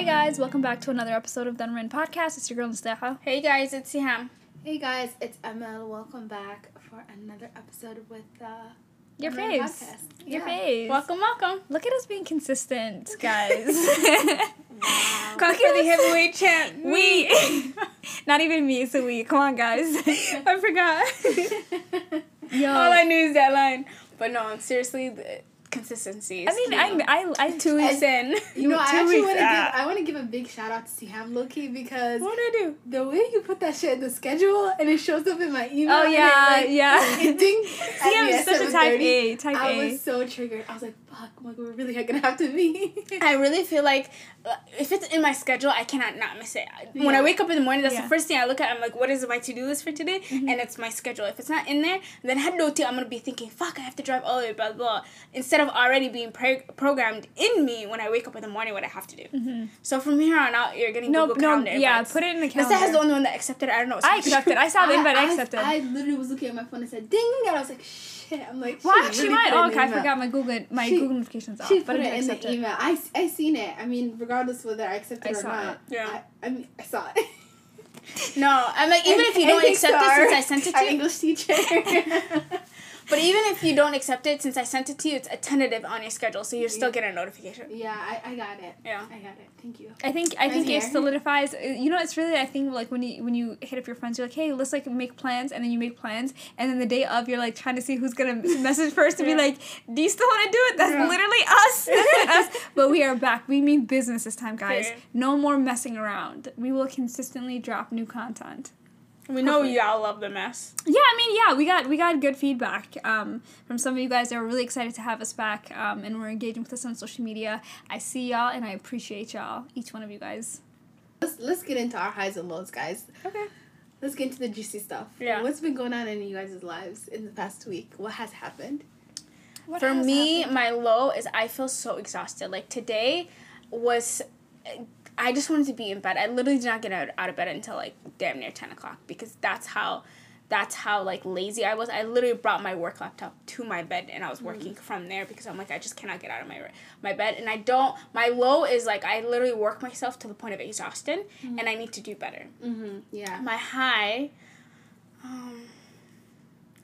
Hi guys, welcome back to another episode of Dun Rin Podcast. It's your girl Nasteha. Hey guys, it's Siham. Hey guys, it's Emma. Welcome back for another episode with uh, Your Dun Rin face. Podcast. Your Yeah. face. Welcome, welcome. Look at us being consistent, guys. Wow. Come for the heavyweight champ. we. Not even me, it's a we. Come on, guys. I forgot. Yo. All I knew is that line. But no, seriously, the consistency. Is I mean, key. I, I, I, two weeks in. You know, I actually want to give. I want to give a big shout out to Siham Loki because What did I do? the way you put that shit in the schedule and it shows up in my email. Oh, yeah, it, like, yeah. It dinged See, at I'm me at such a type A. Type I A. was so triggered. I was like, "Fuck! God, we're really gonna have to be." I really feel like uh, if it's in my schedule, I cannot not miss it. When I wake up in the morning, that's Yeah. the first thing I look at. I'm like, what is my to do list for today? Mm-hmm. And it's my schedule. If it's not in there, then hadoti, I'm gonna be thinking, fuck, I have to drive all the way, blah blah. Instead of already being pre- programmed in me when I wake up in the morning, what I have to do. So from here on out, you're getting no, Google no, Calendar. yeah, invites. put it in the Nasta has the only one that accepted. I don't know. I accepted. I saw the invite. I I, accepted. I literally was looking at my phone and said ding, and I was like, "Shit!" I'm like, well, she actually, really mine. put Oh, okay, I forgot my Google my She- Google notifications off, She but put I it didn't in the it. email. I, I seen it. I mean, regardless whether I accepted I or saw not. it. Yeah. I, I mean, I saw it. No, I'm like even And- if you don't accept to it since I sent it to our you. English teacher. But even if you don't accept it since I sent it to you, it's a tentative on your schedule, so you're still Yeah. getting a notification. yeah, I, I got it. Yeah. I got it. Thank you. I think I think it solidifies. uh, You know, it's really I think like when you when you hit up your friends, you're like, hey, let's like make plans, and then you make plans, and then the day of, you're like trying to see who's gonna message first to be like, do you still want to do it? That's Yeah. literally us. That's us. But we are back. We mean business this time, guys. No more messing around. We will consistently drop new content. We know Hopefully. y'all love the mess. Yeah, I mean, yeah, we got we got good feedback um, from some of you guys that were really excited to have us back, um, and were engaging with us on social media. I see y'all, and I appreciate y'all, each one of you guys. Let's let's get into our highs and lows, guys. Okay. Let's get into the juicy stuff. Yeah. What's been going on in you guys' lives in the past week? What has happened? What For has me, happened? my low is I feel so exhausted. Like today was, I just wanted to be in bed. I literally did not get out, out of bed until like damn near ten o'clock because that's how, that's how like lazy I was. I literally brought my work laptop to my bed and I was working from there because I'm like I just cannot get out of my my bed and I don't. My low is like I literally work myself to the point of exhaustion and I need to do better. Mm-hmm. Yeah. My high, um,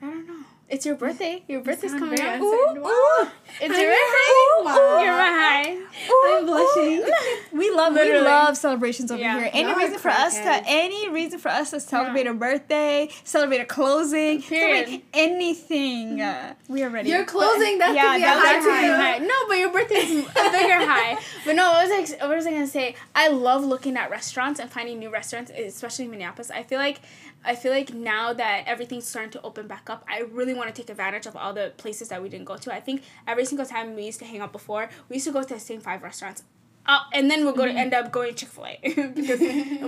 I don't know. It's your birthday. Your birthday's coming up. uncertain. Wow. It's your birthday. Wow. You're my high. I'm blushing. We love Literally. we love celebrations over Yeah. here. Any Y'all reason for us to any reason for us to celebrate a birthday, celebrate a closing, Period. celebrate anything. Uh, we are ready. You're closing. That Yeah, could be a high That's a high. No, but your birthday is a bigger high. But no, what was I, what was I gonna say? I love looking at restaurants and finding new restaurants, especially in Minneapolis. I feel like I feel like now that everything's starting to open back up, I really want to take advantage of all the places that we didn't go to. I think every single time we used to hang out before, we used to go to the same five restaurants. Uh, and then we're going to end up going Chick Fil A because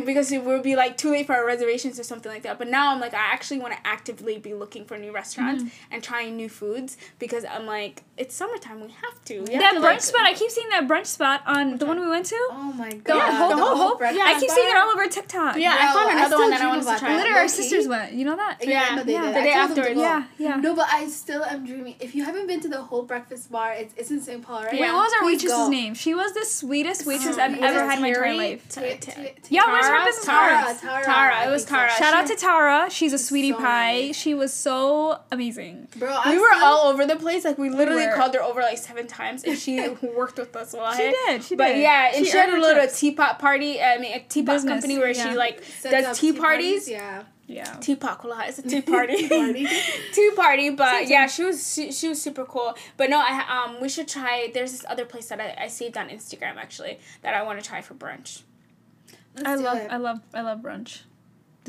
because it will be like too late for our reservations or something like that. But now I'm like I actually want to actively be looking for new restaurants and trying new foods because I'm like it's summertime we have to. We have that to, brunch like- spot. I keep seeing that brunch spot on the one we went to. Oh my god. The Yeah, Hope, the the Hope- Hope. breakfast I keep seeing it all over TikTok. Yeah, I found another still one that I dream wanted to about try. that. Literally, our sisters went. You know that? Yeah, Yeah. I know they Yeah. did. The day told them to afterwards. go. Yeah, yeah. No, but I still am dreaming. If you haven't been to the Hope breakfast bar, it's, it's in St. Paul, right? Wait, what was our waitress's name? She was the sweetest waitress Um, I've was ever had in my entire Terry? life. Ta- T- ta- t- Yeah, where's her Tara? business Tara. Tara. Tara, it was think so. Tara. Shout out to Tara. She's a sweetie So pie. nice. She was so amazing. Bro, I We were still- all over the place. Like we literally were. called her over like seven times, and she worked with us a lot. She did. She did. but yeah, and she, had a little tips. teapot party. I mean, a teapot Business, company where yeah. she like Sets does tea parties. Yeah. Yeah. Teapot, kula, it's a tea party. Party. tea party, but Same yeah, she was she, she was super cool. But no, I um we should try. There's this other place that I, I saved on Instagram actually that I want to try for brunch. Let's I love it. I love I love brunch.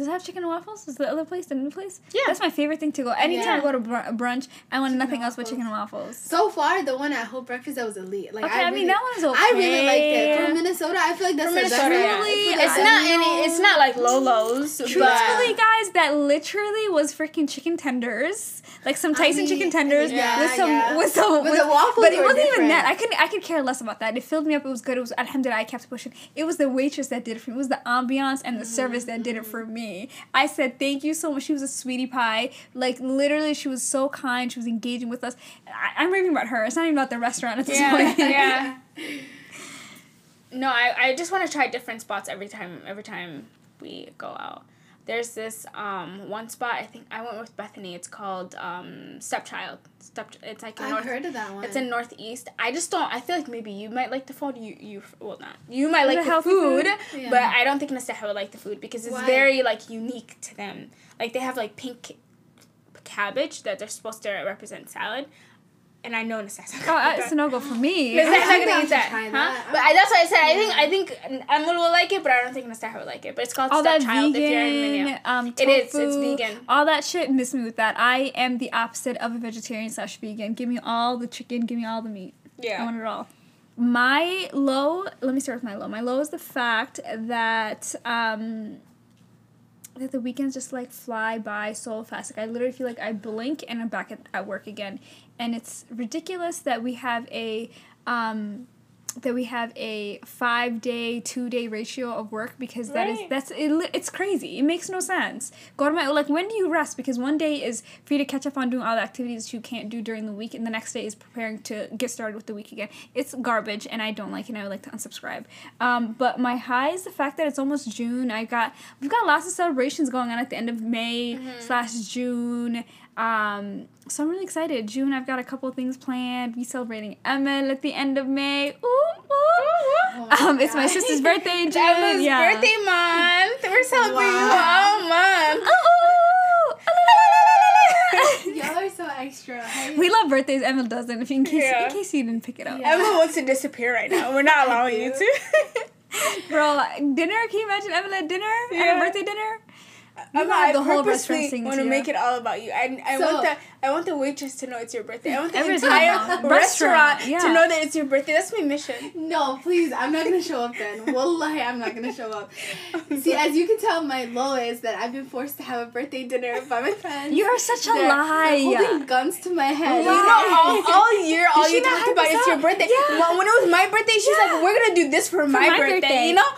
Does it have chicken and waffles? Is the other place the new place? Yeah. That's my favorite thing to go. Anytime Yeah. I go to br- brunch, I want Chicken nothing else but chicken and waffles. So far, the one at Hope Breakfast that was elite. Like Okay, I, I, mean really, that one is okay. I really liked it. From Minnesota, I feel like that's From the best Minnesota. Truly, For It's not any. It's not like Lolo's. Truthfully, but guys, that literally was freaking chicken tenders, like some I Tyson mean, chicken tenders yeah, with some yeah. with some But the waffles But it wasn't even that. I couldn't. I could care less about that. It filled me up. It was good. It was alhamdulillah. I kept pushing. It was the waitress that did it for me. It was the ambiance and the mm-hmm. service that did it for me. I said thank you so much. She was a sweetie pie. Like literally, she was so kind. She was engaging with us. I, I'm raving about her. It's not even about the restaurant at this yeah, point. yeah. no, I, I just want to try different spots every time every time we go out. There's this um one spot I think I went with Bethany. It's called um Stepchild. Step. It's like I've North. heard of that one. It's in Northeast. I just don't. I feel like maybe you might like the food. You you well not. You might like it the food, food? Yeah. but I don't think Nasteha would like the food because it's Why? very like unique to them. Like they have like pink cabbage that they're supposed to represent salad, and I know Nasteha's Oh, uh, it's a no go for me. Nasteha's not gonna eat that, try huh? that. But I, that's why I said I think I think Emily will like it, but I don't think Nasteha would like it. But it's called all that Stepchild if you're in vegan, Minneapolis. um, tofu, is, it's vegan. All that shit, miss me with that. I am the opposite of a vegetarian slash vegan. Give me all the chicken, give me all the meat. Yeah. I want it all. My low, let me start with my low. My low is the fact that um that the weekends just like fly by so fast. Like I literally feel like I blink and I'm back at, at work again. And it's ridiculous that we have a um that we have a five day, two day ratio of work because that is Right. that's it, it's crazy. It makes no sense. Go to my like when do you rest? Because one day is for you to catch up on doing all the activities you can't do during the week, and the next day is preparing to get started with the week again. It's garbage, and I don't like it. and I would like to unsubscribe. Um, but my high is the fact that it's almost June. I got we've got lots of celebrations going on at the end of May slash June. Um, so I'm really excited. June, I've got a couple of things planned. We celebrating Emma at the end of May. Ooh, ooh. Oh my um, it's my sister's birthday in June. Emma's yeah. birthday month. We're celebrating Wow. all month. Y'all are so extra. We love birthdays. Emma doesn't. If you, in case Yeah. in case you didn't pick it up, Yeah. Emma wants to disappear right now. We're not allowing you to. bro. Dinner? Can you imagine Emma at dinner? At a birthday dinner? Emma, want I the whole restaurant purposely singing want to make it all about you. I, I So- want the I want the waitress to know it's your birthday. I want the entire Restaurant, yeah. to know that it's your birthday. That's my mission. No, please, I'm not gonna show up then. Wallahi, I'm not gonna show up. See, as you can tell, my low is that I've been forced to have a birthday dinner by my friends. You are such a They're- lie. They're holding guns to my head. You know, all, all year, all she you talked about is your birthday. Yeah. Well, when it was my birthday, she's Yeah. like, "We're gonna do this for, my, my birthday. birthday. You know?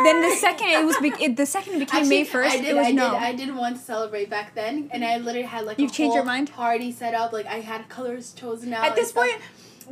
I don't remember. Then the second it was be- it, the second it became May first, I did, it was I no. Did, I did want to celebrate back then, and I literally had like You've a changed your whole mind? party set up. Like I had colors chosen out. At this stuff.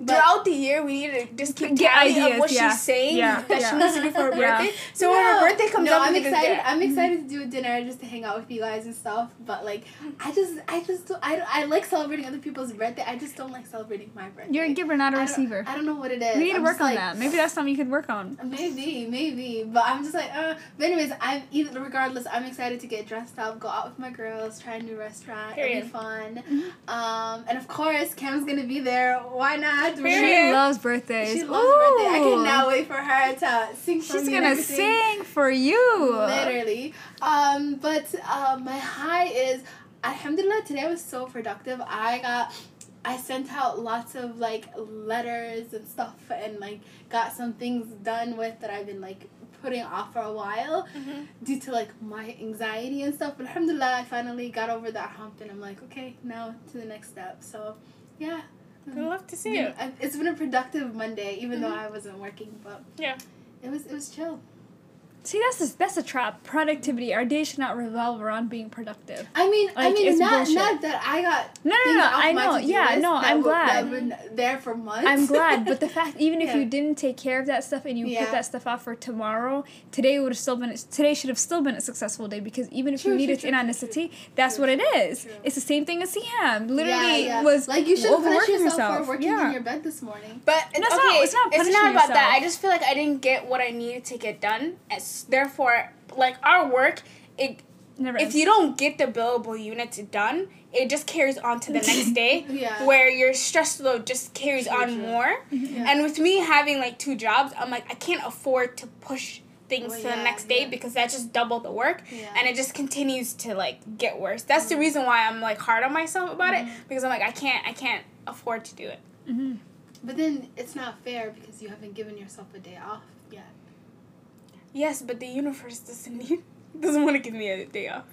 Throughout the year, we need to just keep Get ideas, of what yeah. she's saying Yeah, that yeah. she wants to do for her birthday. So when her birthday comes no, up, I'm we can just excited. I'm excited to do a dinner just to hang out with you guys and stuff. But like, I just, I just, don't- I, I like celebrating other people's birthday. I just don't like celebrating my birthday. You're a giver, not a I receiver. I don't know what it is. We need to work on like, that. Maybe that's something you could work on. Maybe, maybe, but I'm just like, uh. But anyways, I'm even regardless. I'm excited to get dressed up, go out with my girls, try a new restaurant. It'll be fun. Mm-hmm. Um, and of course, Cam's gonna be there. Why not? She loves birthdays. She loves birthday. I Ooh. cannot wait for her to sing for She's gonna sing for you. Literally. Um, but uh, my high is, alhamdulillah, today I was so productive. I got, I sent out lots of like letters and stuff and like got some things done with that I've been like putting off for a while Mhm. due to like my anxiety and stuff. But alhamdulillah, I finally got over that hump and I'm like, okay, now to the next step. So, yeah. I'd love to see Been- it. It's been a productive Monday, even though Mhm. I wasn't working, but Yeah. it was it was chill. See, that's a, that's a trap. Productivity. Our day should not revolve around being productive. I mean, I mean, it's not bullshit. not that I got No, no, things no. I know. Yeah, list no. I'm were- glad. that were there for months. I'm glad, but the fact, even if you didn't take care of that stuff and you Yeah. put that stuff off for tomorrow, today would have still been today should have still been a successful day because even if True, you true, needed true, in true, on true. that's True, what it is. true. It's the same thing as Siham. Literally yeah, yeah. was like you should punish yourself, yourself. for working yeah. in your bed this morning. But That's okay, not- it's not it's not about that. I just feel like I didn't get what I needed to get done. As therefore, like our work, it Never if ends. you don't get the billable units done, it just carries on to the next day. Yeah. Where your stress load just carries True, on true. more. Yeah. And with me having like two jobs, I'm like I can't afford to push things Well, to the next day yeah. because that's just double the work Yeah. and it just continues to like get worse. That's the reason why I'm like hard on myself about it Mm-hmm. because I'm like I can't I can't afford to do it. Mhm. But then it's not fair because you haven't given yourself a day off yet. Yes, but the universe doesn't need doesn't want to give me a day off.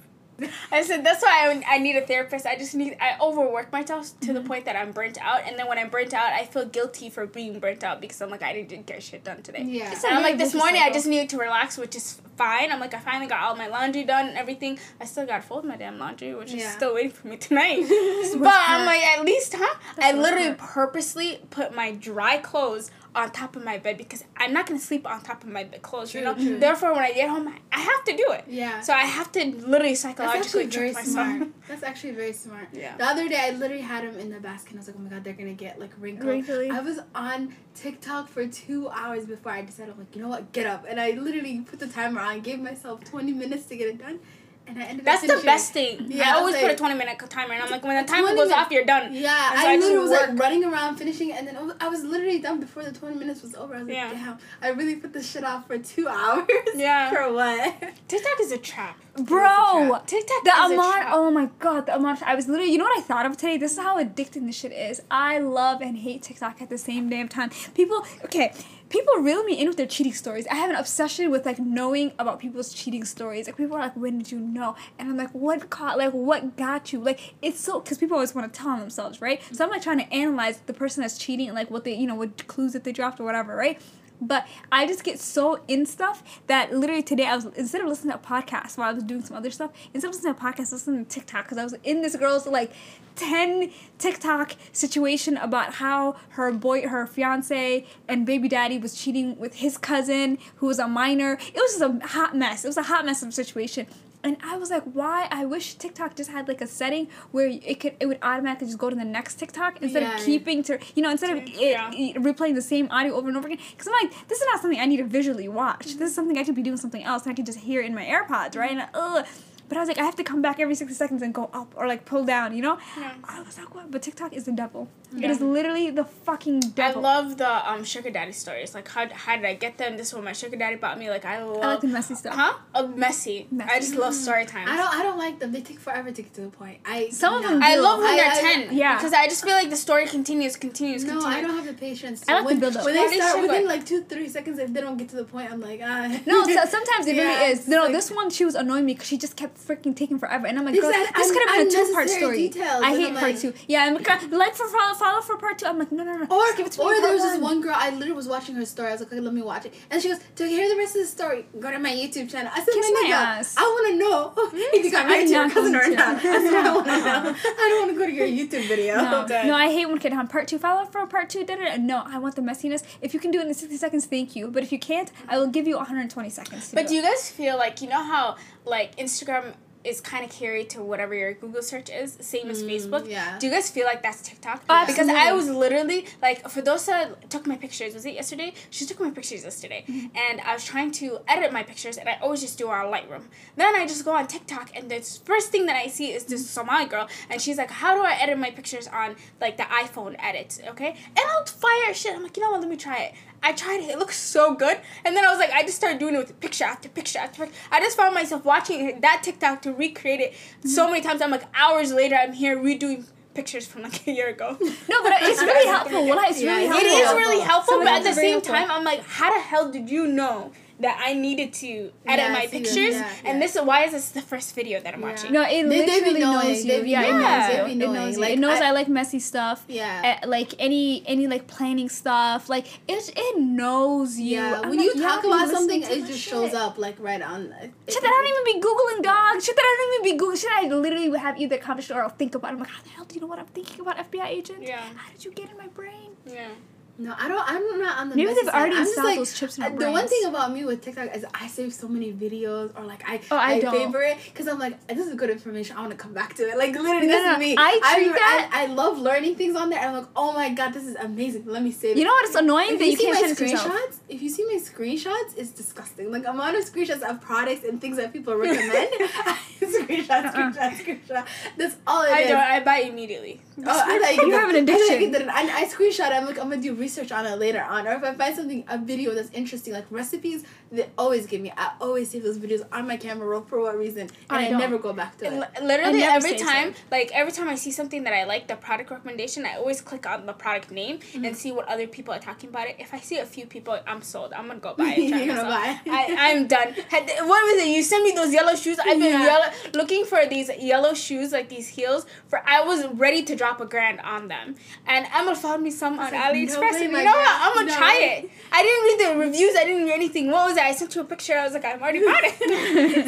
I said that's why I, I need a therapist. I just need I overwork myself to the mm-hmm. point that I'm burnt out, and then when I'm burnt out, I feel guilty for being burnt out because I'm like I didn't get shit done today. Yeah. It's And I'm like this vicious morning I just needed to relax, which is fine. I'm like I finally got all my laundry done and everything. I still got to fold my damn laundry, which is still waiting for me tonight. but worst I'm like at least, huh? That's I literally part. purposely put my dry clothes on top of my bed because I'm not gonna sleep on top of my bed clothes. you know. true. Therefore, when I get home, I, I have to do it. Yeah. So I have to literally psychologically trick myself. smart. That's actually very smart. Yeah. The other day, I literally had them in the basket. and I was like, oh my god, they're gonna get like wrinkled. Wrinkly. I was on TikTok for two hours before I decided, I'm like, you know what, get up. And I literally put the timer on, gave myself 20 minutes to get it done, and I ended That's up the best thing. Yeah, I always I was put a 20 minute timer, and I'm like, when the timer goes minute- off, you're done. Yeah, And so I, I literally was like running around finishing, and then I was, literally done before the 20 minutes was over. I was like, Yeah. damn, I really put this shit off for two hours. Yeah. For what? TikTok is a trap. Bro, TikTok the is a amount. trap. Oh my god, the amount. I was literally. You know what I thought of today? This is how addicting this shit is. I love and hate TikTok at the same damn time. People. Okay. People reel me in with their cheating stories. I have an obsession with like knowing about people's cheating stories. Like people are like, "When did you know?" And I'm like, "What caught? Like what got you?" Like it's so because people always want to tell on themselves, right? So I'm like trying to analyze the person that's cheating and like what they, you know, what clues that they dropped or whatever, right? But I just get so in stuff that literally today I was instead of listening to a podcast while I was doing some other stuff, instead of listening to a podcast, listening to TikTok because I was in this girl's like ten TikTok situation about how her boy, her fiance, and baby daddy was cheating with his cousin who was a minor. It was just a hot mess. It was a hot mess of a situation. And I was like, why? I wish TikTok just had like a setting where it could it would automatically just go to the next TikTok instead Yeah. of keeping to you know instead of it, Yeah. it- replaying the same audio over and over again. Because I'm like, this is not something I need to visually watch. This is mm-hmm. something I could be doing something else, and I could just hear it in my AirPods, right? Mm-hmm. And ugh. But I was like, I have to come back every sixty seconds and go up or like pull down, you know? Yeah. I was like, what? But TikTok is the devil. Yeah. is literally the fucking devil. I love the um sugar daddy stories. Like how how did I get them? This is what my sugar daddy bought me. Like I love. I like the messy stuff. Huh? Oh, messy. Messy. I just love story times. I don't. I don't like them. They take forever to get to the point. I Some of no. them I love when I- they're I- ten. yeah. Because I just feel like the story continues, continues, No, continues. I don't have the patience. I like the when, build-up. When they they start should, within like- like two, three seconds, if they don't get to the point, I'm like, ah. No, so sometimes it Yeah, really is. No, like- this one she was annoying me because she just kept freaking taking forever, and I'm like, These girl, this could have been a two part story. details, I and hate I'm part like- two. Yeah, I'm like, like for follow, follow for part two. I'm like, no, no, no. Or, just give it to or in there part was this one girl, I literally was watching her story. I was like, okay, let me watch it. And she goes, to hear the rest of the story, go to my YouTube channel. I said, Kiss my my nigga, ass. I want to know if mm, you got I'm married to your cousin or not. That's what I want to know. I don't want to go to your YouTube video. No, no, I hate when kid on part two. Follow for part two. No, I want the messiness. If you can do it in 60 seconds, thank you. But if you can't, I will give you 120 seconds. But do do you guys feel like you know how like Instagram is kind of carried to whatever your Google search is, same as Facebook? yeah. Do you guys feel like that's TikTok? Oh, because I was literally like, that took my pictures, was it yesterday? She took my pictures yesterday, Mm-hmm. and I was trying to edit my pictures, and I always just do it on Lightroom. Then I just go on TikTok, and the first thing that I see is this Somali girl, and she's like, "How do I edit my pictures on like the iPhone edit?" Okay, and I'll fire shit. I'm like, you know what? Let me try it. I tried it. It looks so good. And then I was like, I just started doing it with picture after picture after picture. I just found myself watching that TikTok to recreate it so mm-hmm. many times. I'm like, hours later, I'm here redoing pictures from like a year ago. No, but it's really helpful. Well, it's Yeah, really it helpful. It is really helpful, So but at the same helpful. time, I'm like, how the hell did you know that I needed to edit Yeah, my I see that. pictures? Yeah, And yeah. this why is this the first video that I'm Yeah. watching? No, it They- they be literally knowing, knows they you. be Yeah, it knows you. It knowing. knows you. Like, It knows I- I, like messy stuff. Yeah. Uh, like any any like planning stuff. Like it it knows you. Yeah, I'm when like, you talk I've about something, it my just shows shit. up like right on. Shit that I don't even be googling, dog. Shit that I don't even be googling. Shit I literally have either accomplished or I'll think about. It. I'm like, how the hell do you know what I'm thinking about, FBI agent? Yeah. How did you get in my brain? Yeah. No, I don't. I'm not on the. Maybe messy they've side. already I'm just installed like, those chips in our uh, The one thing about me with TikTok is I save so many videos or like I Oh, I don't. favorite because I'm like this is good information. I want to come back to it. Like literally, No, this no, is me. I treat that- I, I love learning things on there. I'm like, oh my god, this is amazing. Let me save it. You know what? It's annoying If that you, you, see can't my send it yourself. screenshots, if you see my screenshots, it's disgusting. Like amount of screenshots of products and things that people recommend. screenshot, Uh-uh. screenshot, screenshot. That's all it I is. don't. I buy immediately. Oh, I thought you, You have an did. I thought addiction. I, I screenshot. I'm like, I'm gonna do research on it later on, or if I find something, a video that's interesting, like recipes, they always give me. I always save those videos on my camera roll for what reason, and I I, never go back to it. Literally every time, like every time I see something that I like, the product recommendation, I always click on the product name Mm-hmm. and see what other people are talking about it. If I see a few people, I'm sold. I'm gonna go buy it. You're gonna buy. I, I'm done. Had, what was it? You sent me those yellow shoes. I've been Yeah. yellow, looking for these yellow shoes, like these heels. For I was ready to drop a grand on them, and Emma found me some on like, AliExpress. no and you know what? I'm gonna no. try it. I didn't read the reviews. I didn't read anything. What was it? I sent you a picture. I was like, I've already bought it.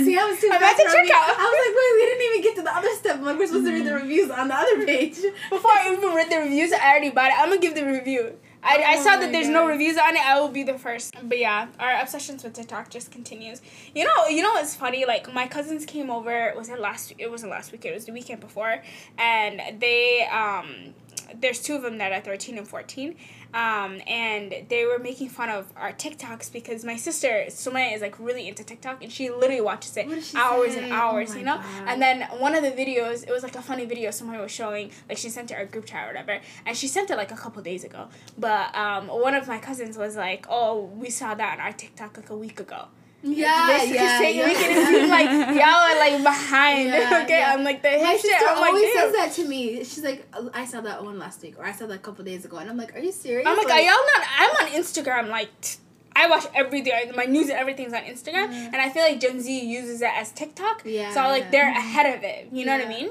See, I was too I'm at the checkout. I was like, wait, we didn't even get to the other step. I'm like, we're supposed to read the reviews on the other page. Before I even read the reviews, I already bought it. I'm gonna give the review. I, I Oh saw that there's no reviews on it. I will be the first. But yeah, our obsessions with TikTok just continues. You know, you know what's funny? Like my cousins came over. Was it last? It wasn't last weekend. It was the weekend before, and they um, there's two of them that are thirteen and fourteen. Um, and they were making fun of our TikToks because my sister Sumaya is like really into TikTok and she literally watches it What did she hours say? and Oh hours, my you know. God. And then one of the videos, it was like a funny video someone was showing, like she sent to our group chat or whatever, and she sent it like a couple days ago. But um, one of my cousins was like, "Oh, we saw that on our TikTok like a week ago." Yeah, Basically yeah, yeah. making it seem like y'all are like behind. Yeah, okay, yeah. I'm like the My shit. sister I'm always damn. says that to me. She's like, "Oh, I saw that one last week, or I saw that a couple days ago, and I'm like, Are you serious? I'm like, are y'all not? I'm on Instagram. Like, t- I watch everything. My news and everything's on Instagram, and I feel like Gen Z uses it as TikTok. Yeah, So like they're ahead of it. You know what I mean?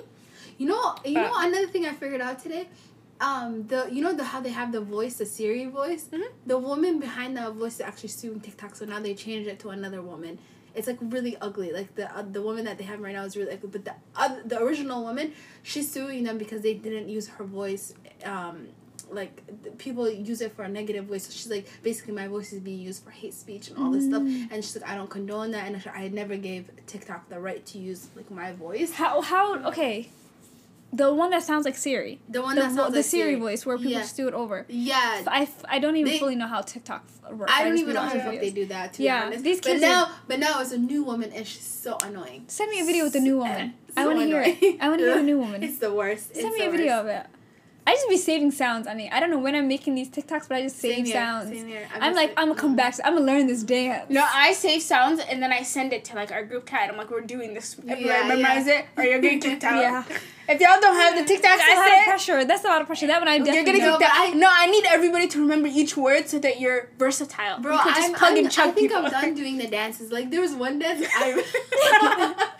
You know, you Uh. know another thing I figured out today. Um, the you know the how they have the voice, the Siri voice. Mhm. The woman behind that voice is actually suing TikTok, so now they changed it to another woman. It's like really ugly. Like the uh, the woman that they have right now is really ugly, but the other, the original woman, she's suing them because they didn't use her voice. Um, like people use it for a negative way. So she's like, basically, my voice is being used for hate speech and all this stuff. Mm. And she's like, I don't condone that, and I never gave TikTok the right to use like my voice. How how okay, the one that sounds like Siri, The one the, that sounds the like Siri Siri. voice where people Yeah. just do it over. Yeah. I, I don't even They- fully know how TikTok works. I don't just even know how the fuck they do that. To Yeah, these but kids now, but now it's a new woman and she's so annoying. Send me a video with the new woman. I want to hear it. I want to hear the new woman. It's the worst. Send It's me a video worst. of it. I just be saving sounds. I mean, I don't know when I'm making these TikToks, but I just save Same here, sounds. same here. I'm I'm, like, like, I'm gonna come mm. back. I'm gonna learn this dance. No, I save sounds and then I send it to like our group chat. I'm like, we're doing this. Everybody Yeah, memorize it or you're getting kicked out. Yeah. If y'all don't have the TikToks, That's a lot of I said, pressure. That's a lot of pressure. That one I you're definitely. gonna No, get but that. I- no, I need everybody to remember each word so that you're versatile. Bro, you could just I'm, plug I'm, and chug I think people. I'm done doing the dances. Like there was one dance I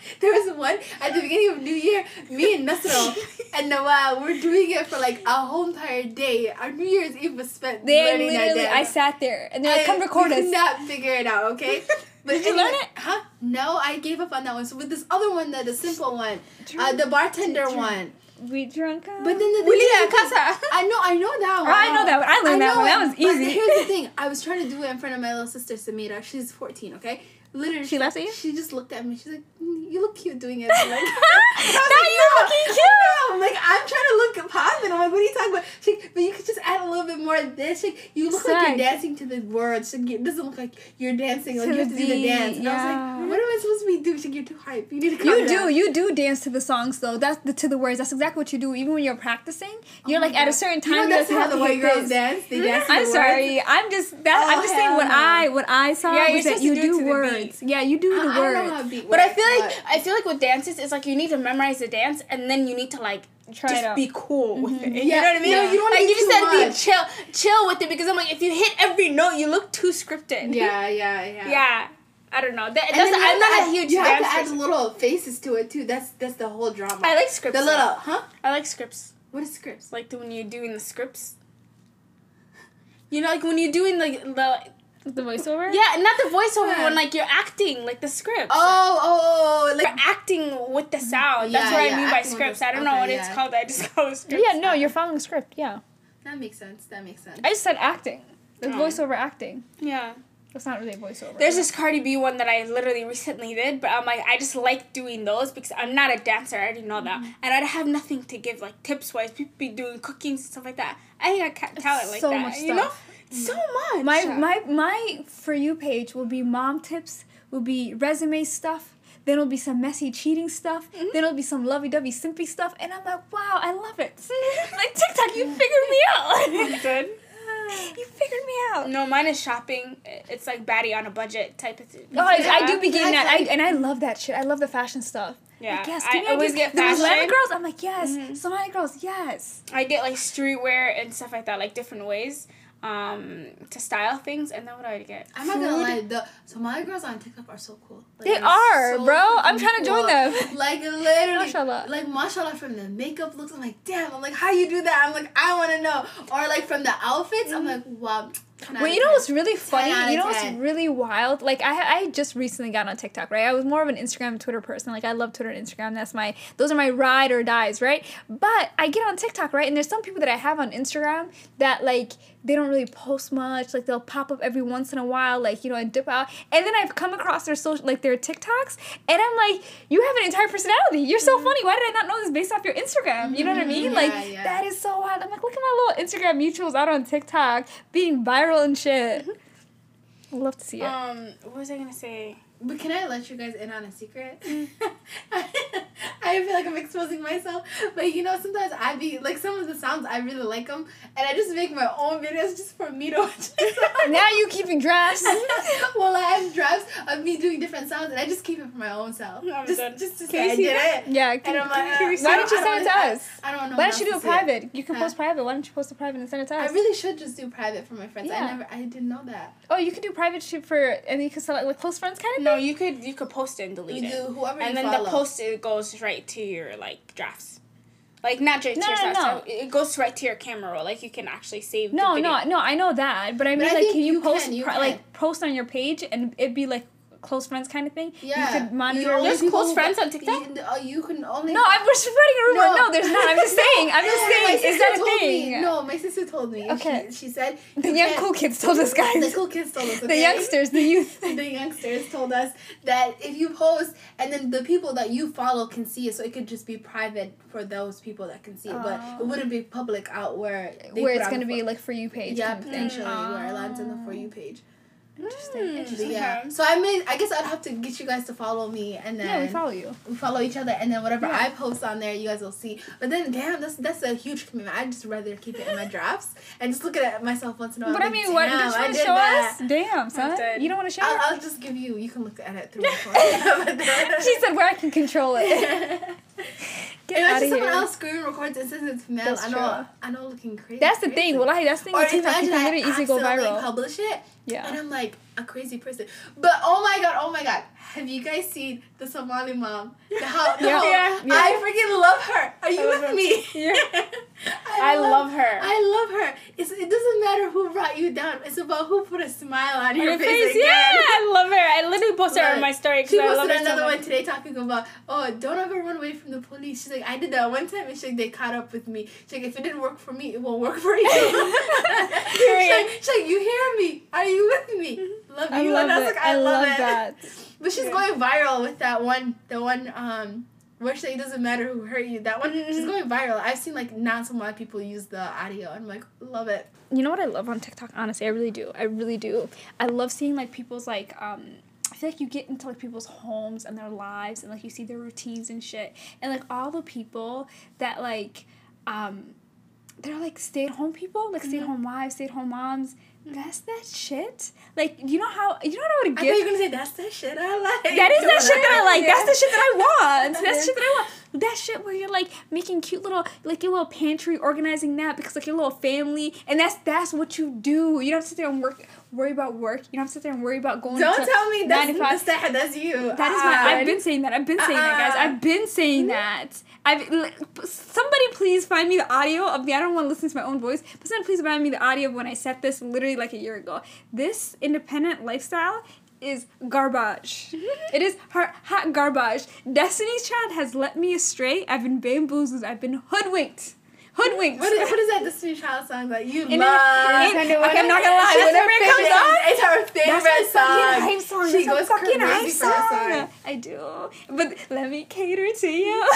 there was one at the beginning of New Year. Me and Nasro and Noah we're doing it for like a whole entire day. Our New Year's Eve was spent They learning that literally, I sat there and they're like, I- "Come record us." could not figure it out, okay? But Did you learn it? Huh? No, I gave up on that one. So with this other one, the, the simple one, uh, the bartender Drunk. one. We drunk. But then the We thing live is- in casa. I know, I know that one. Oh, I know that one. I learned that know one. That was but easy. Here's the thing. I was trying to do it in front of my little sister Samira. She's 14, okay? Literally, She laughed at you? She just looked at me. She's like, "Mm, "You look cute doing it." I'm like, Now you're looking cute. I'm like, I'm trying to look positive. I'm like, what are you talking about? She's like, but you could just add a little bit more of this. She's like, you look like you're dancing to the words. She's like, it doesn't look like you're dancing. Like To you have to do the the- dance. And I was yeah. like, what am I supposed to be doing? She's like, you're too hype. You need to calm You down. do, you do dance to the songs though. That's the to the words. That's exactly what you do. Even when you're practicing, you're Oh like at a God. certain You know time. that's how the white girls dance. They dance. I'm sorry. I'm just that. I'm Oh, just saying what no. I what I saw Yeah, was that you do it to the words. Beat. Yeah, you do I, the I don't know how to beat But I words, feel like I feel like with dances, it's like you need to memorize the dance and then you need to like Try just it be cool with mm-hmm. it. You Yeah, know what I mean? no, you don't like you just have to be chill, chill with it because I'm like, if you hit every note, you look too scripted. Yeah, yeah, yeah. Yeah. I don't know. That, that's I'm not to a huge You have to add little faces to it too. That's that's the whole drama. I like scripts. the though. little, huh? I like scripts. What is scripts? Like the, when you're doing the scripts. You know, like when you're doing like the The voiceover. yeah, not the voiceover Yeah. when like you're acting like the script. Oh, oh, oh, You're acting with the sound. That's Yeah, what yeah, I mean by scripts. the- I don't know okay, what it's called. I just call it scripts. Yeah, no, you're following a script. Yeah, that makes sense. That makes sense. I just said acting. The Oh. voiceover acting. Yeah. That's not really a voiceover. There's this Cardi B one that I literally recently did, but I'm like, I just like doing those because I'm not a dancer. I already know that, Mm-hmm. and I have nothing to give like tips wise. People be doing cooking and stuff like that. I ain't got ca- it like so that. much you know, stuff. So much. My my my for you page will be mom tips, will be resume stuff. Then it'll be some messy cheating stuff. Mm-hmm. Then it'll be some lovey dovey simpy stuff. And I'm like, wow, I love it. like TikTok, you figured me out. good. you figured me out. No, mine is shopping. It's like baddie on a budget type of thing. Oh, I, I do be getting Yeah, that, I, and I love that shit. I love the fashion stuff. Yeah, Like, yes, I always ideas. get The Atlanta girls, I'm like, yes. Mhm. Somali girls, yes. I get like streetwear and stuff like that, like different ways um, to style things. And then what do I get? I'm not gonna Food. lie. The Somali girls on TikTok are so cool. Like, They they're so bro. I'm freaking trying to join them. Like literally, Mashallah. like mashallah from the makeup looks. I'm like, damn. I'm like, how you do that? I'm like, I want to know. Or like from the outfits. I'm like, wow. 10 Well, you know what's really funny? You know what's really wild? Like I I just recently got on TikTok, right? I was more of an Instagram and Twitter person. Like I love Twitter and Instagram. That's my those are my ride or dies, right? But I get on TikTok, right? And there's some people that I have on Instagram that like they don't really post much. Like they'll pop up every once in a while, like you know, and dip out. And then I've come across their social like their TikToks, and I'm like, you have an entire personality. You're so funny. Why did I not know this based off your Instagram? You know what I mean? Yeah, like yeah. that is so wild. I'm like, look at my little Instagram mutuals out on TikTok being viral and shit. I love to see it. Um, what was I gonna say? But can I let you guys in on a secret? I feel like I'm exposing myself, but you know, sometimes I be like some of the sounds I really like them, and I just make my own videos just for me to watch. now you keeping drafts. well, I have drafts of me doing different sounds, and I just keep it for my own self, I'm just done. just to Can say you I see did that? it. Yeah, And I'm like, can uh, why I don't you I send it to us? I don't know. Why how don't you do a to say it. private? You can Huh? post private. Why don't you post a private and send it to us? I really should just do private for my friends. Yeah. I never, I didn't know that. oh, you can do private shoot for, and you can select like close friends kind of No, thing. you could you could post it and delete You it, do whoever and you then follow. the post it goes right to your like drafts. Like not just No, to your no, drafts, no. so It goes right to your camera roll. Like you can actually save. the No, video. no, no. I know that, but I mean, I like, can you, you post can, you pri- can. like post on your page and it'd be like close friends kind of thing? Yeah. You could monitor. You There's close friends on TikTok? You, oh, you can only. no, I'm just spreading a rumor. No, No. there's not. I'm just saying. I'm just saying. Is that a thing? Me, no, my sister told me. Okay. She, she said The young cool kids told us, guys. The cool kids told us. The youngsters, the youth. the youngsters told us that if you post and then the people that you follow can see it, so it could just be private for those people that can see it, but Oh. it wouldn't be public out where Where it's gonna be like for you page. yeah kind of thing. potentially where it lands on the for Oh. you page. Interesting. Mm, Interesting. Yeah. Okay. So I mean, I guess I'd have to get you guys to follow me and then Yeah, we follow you. we follow each other and then whatever Yeah. I post on there you guys will see. But then damn, that's that's a huge commitment. I'd just rather keep it in my drafts and just look at it myself once in a while. But I mean, what? damn, Don't you want to show that. us? Damn, son. You don't want to show. I'll, I'll just give you. You can look at it through my phone. But then- she said where I can control it. Get Imagine out of someone here. else screen records and sends it to mail. That's I know. true. I know, looking crazy. That's the crazy. thing. Well, I that's the thing Or with TikTok. You imagine can I literally easily go viral. publish it, and I'm like a crazy person. But oh my god, oh my god, have you guys seen the Somali mom? The how? The Yeah. Yeah. Yeah. I freaking love her. Are you with her. me? Yeah. I love her. I love her. It's, it doesn't matter who brought you down. It's about who put a smile on your, Your face, yeah, I love her. I literally posted her Look, on my story because She I love posted her so another much. one today talking about, oh, don't ever run away from the police. She's like, I did that one time, and she's like, they caught up with me. She's like, if it didn't work for me, it won't work for you. she's, like, she's like, you hear me? Are you with me? Love I you. love and I was it. like, I, I, love it. that. But she's Yeah. going viral with that one, the one, um, she like, it doesn't matter who hurt you. That one, she's Mhm. going viral. I've seen like not so many people use the audio. I'm like, love it. You know what I love on TikTok? Honestly, I really do. I really do. I love seeing like people's like um I feel like you get into like people's homes and their lives and like you see their routines and shit. And like all the people that like um they're like stay at home people, like stay at home wives, stay at home moms. That's that shit. Like you know how you know what I would I give thought you were gonna say that's that shit I like. that is that shit that I like. That's the shit that I want. That's the shit that I want. That shit where you're like making cute little like your little pantry, organizing that because like your little family, and that's that's what you do. You don't sit there and work, worry about work. You don't have to sit there and worry about going. Don't tell me that's 9 to 5. that's, that, that's you. That is my. I've uh-uh. been saying that. I've been saying that, guys. Uh-uh. I've been saying mm-hmm. that. I've somebody please find me the audio of me. I don't want to listen to my own voice, but somebody please find me the audio of when I said this literally like a year ago. This independent lifestyle is garbage. Mm-hmm. it is hot, hot garbage. Destiny's Child has let me astray. I've been bamboozled. I've been hoodwinked. Hoodwinked. What is, what is that Destiny Child song that you In love? it- in- okay, I'm not gonna lie. Whenever it comes on, it's her favorite That's song. song. She goes fucking crazy hype song. song. I do. But let me cater to you.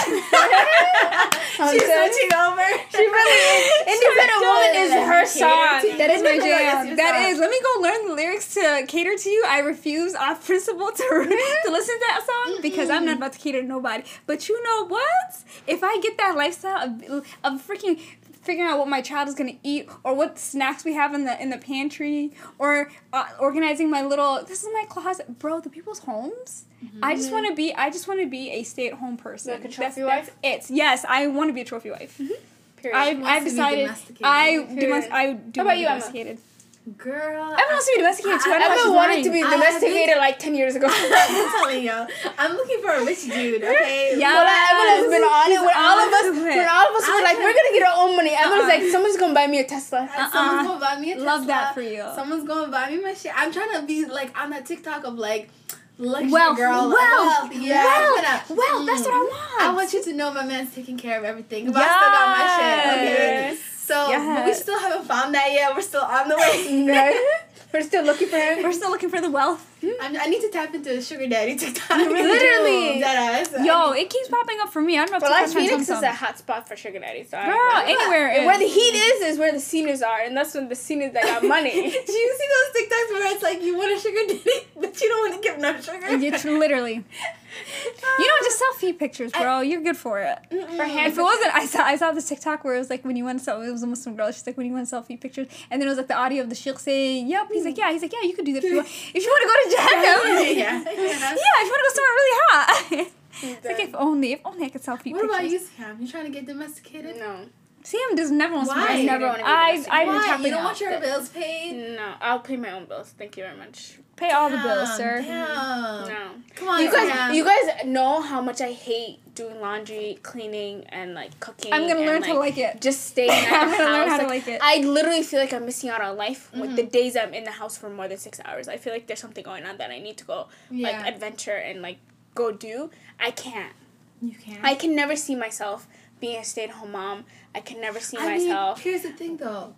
She's switching over. She really is. Independent Woman is her song. That is my jam. That is. Let me go learn the lyrics to cater to you. I refuse off principle to to listen to that song because I'm not about to cater to nobody. But you know what? If I get that lifestyle of, of freaking figuring out what my child is gonna eat or what snacks we have in the in the pantry or uh, organizing my little this is my closet bro the people's homes i just want to be i just want to be a stay-at-home person Like a that's, trophy that's it yes i want to be a trophy wife Period. I've, I've decided. I Period. I do How about to you, Emma? Girl. Everyone wants to be domesticated too. I I- she's wanted to be domesticated like 10 years ago. I'm telling y'all. I'm looking for a rich dude, okay? Yeah. Well, has been on it. When all of us, when all of us were like, we're gonna get our own money. Emma's Uh-uh. like, someone's gonna buy me a Tesla. Uh, Someone's gonna buy me a Tesla. Love that for you. Someone's gonna buy me my shit. I'm trying to be like on that TikTok of like luxury Wealth, girl. wealth, wealth. Yeah, wealth, gonna- wealth, that's what I Mm. want. I want you to know my man's taking care of everything. But I still got my shit. Okay. Yes. So but we still haven't found that yet. We're still on the way. Right? We're still looking for him. We're still looking for the wealth. Hmm? I'm, I need to tap into the sugar daddy TikTok. You really Literally. Dead ass. Yo, it keeps popping up for me. I don't know if Well, TikTok like Phoenix is me a hot spot for sugar daddy. So I Girl, know. anywhere And where the heat is is where the seniors are, and that's when the seniors that got money. Do you see those TikToks where it's like you want a sugar daddy, but you don't want to give no sugar? It's literally. You don't just sell feet pictures, bro. You're good for it. for hand If it wasn't, I saw I saw this TikTok where it was like when you want to sell, it was a Muslim girl. She's like when you want to sell feet pictures, and then it was like the audio of the sheikh saying, "Yep." He's like, "Yeah." He's like, "Yeah, you could do that if you want. If you want to go to Jahannam, yeah. yeah. If you want to go somewhere really hot." it's like if only, if only I could sell feet What about you, Sam? You trying to get domesticated? No, Sam does never want to Why? be I never wanna be I domesticated. I Why? tapping You don't want your bills paid? no, I'll pay my own bills. Thank you very much. Pay all the bills, sir. Damn. No, Come on, you guys, Sam. you guys know how much I hate doing laundry, cleaning, and like cooking. I'm gonna and, learn to like it. just staying at I'm the gonna learn house. how to like, like it. I literally feel like I'm missing out on life with Mm-hmm. the days I'm in the house for more than six hours. I feel like there's something going on that I need to go Yeah. like adventure and like go do. I can't. You can't. I can never see myself being a stay at home mom. I can never see I mean, myself. here's the thing though.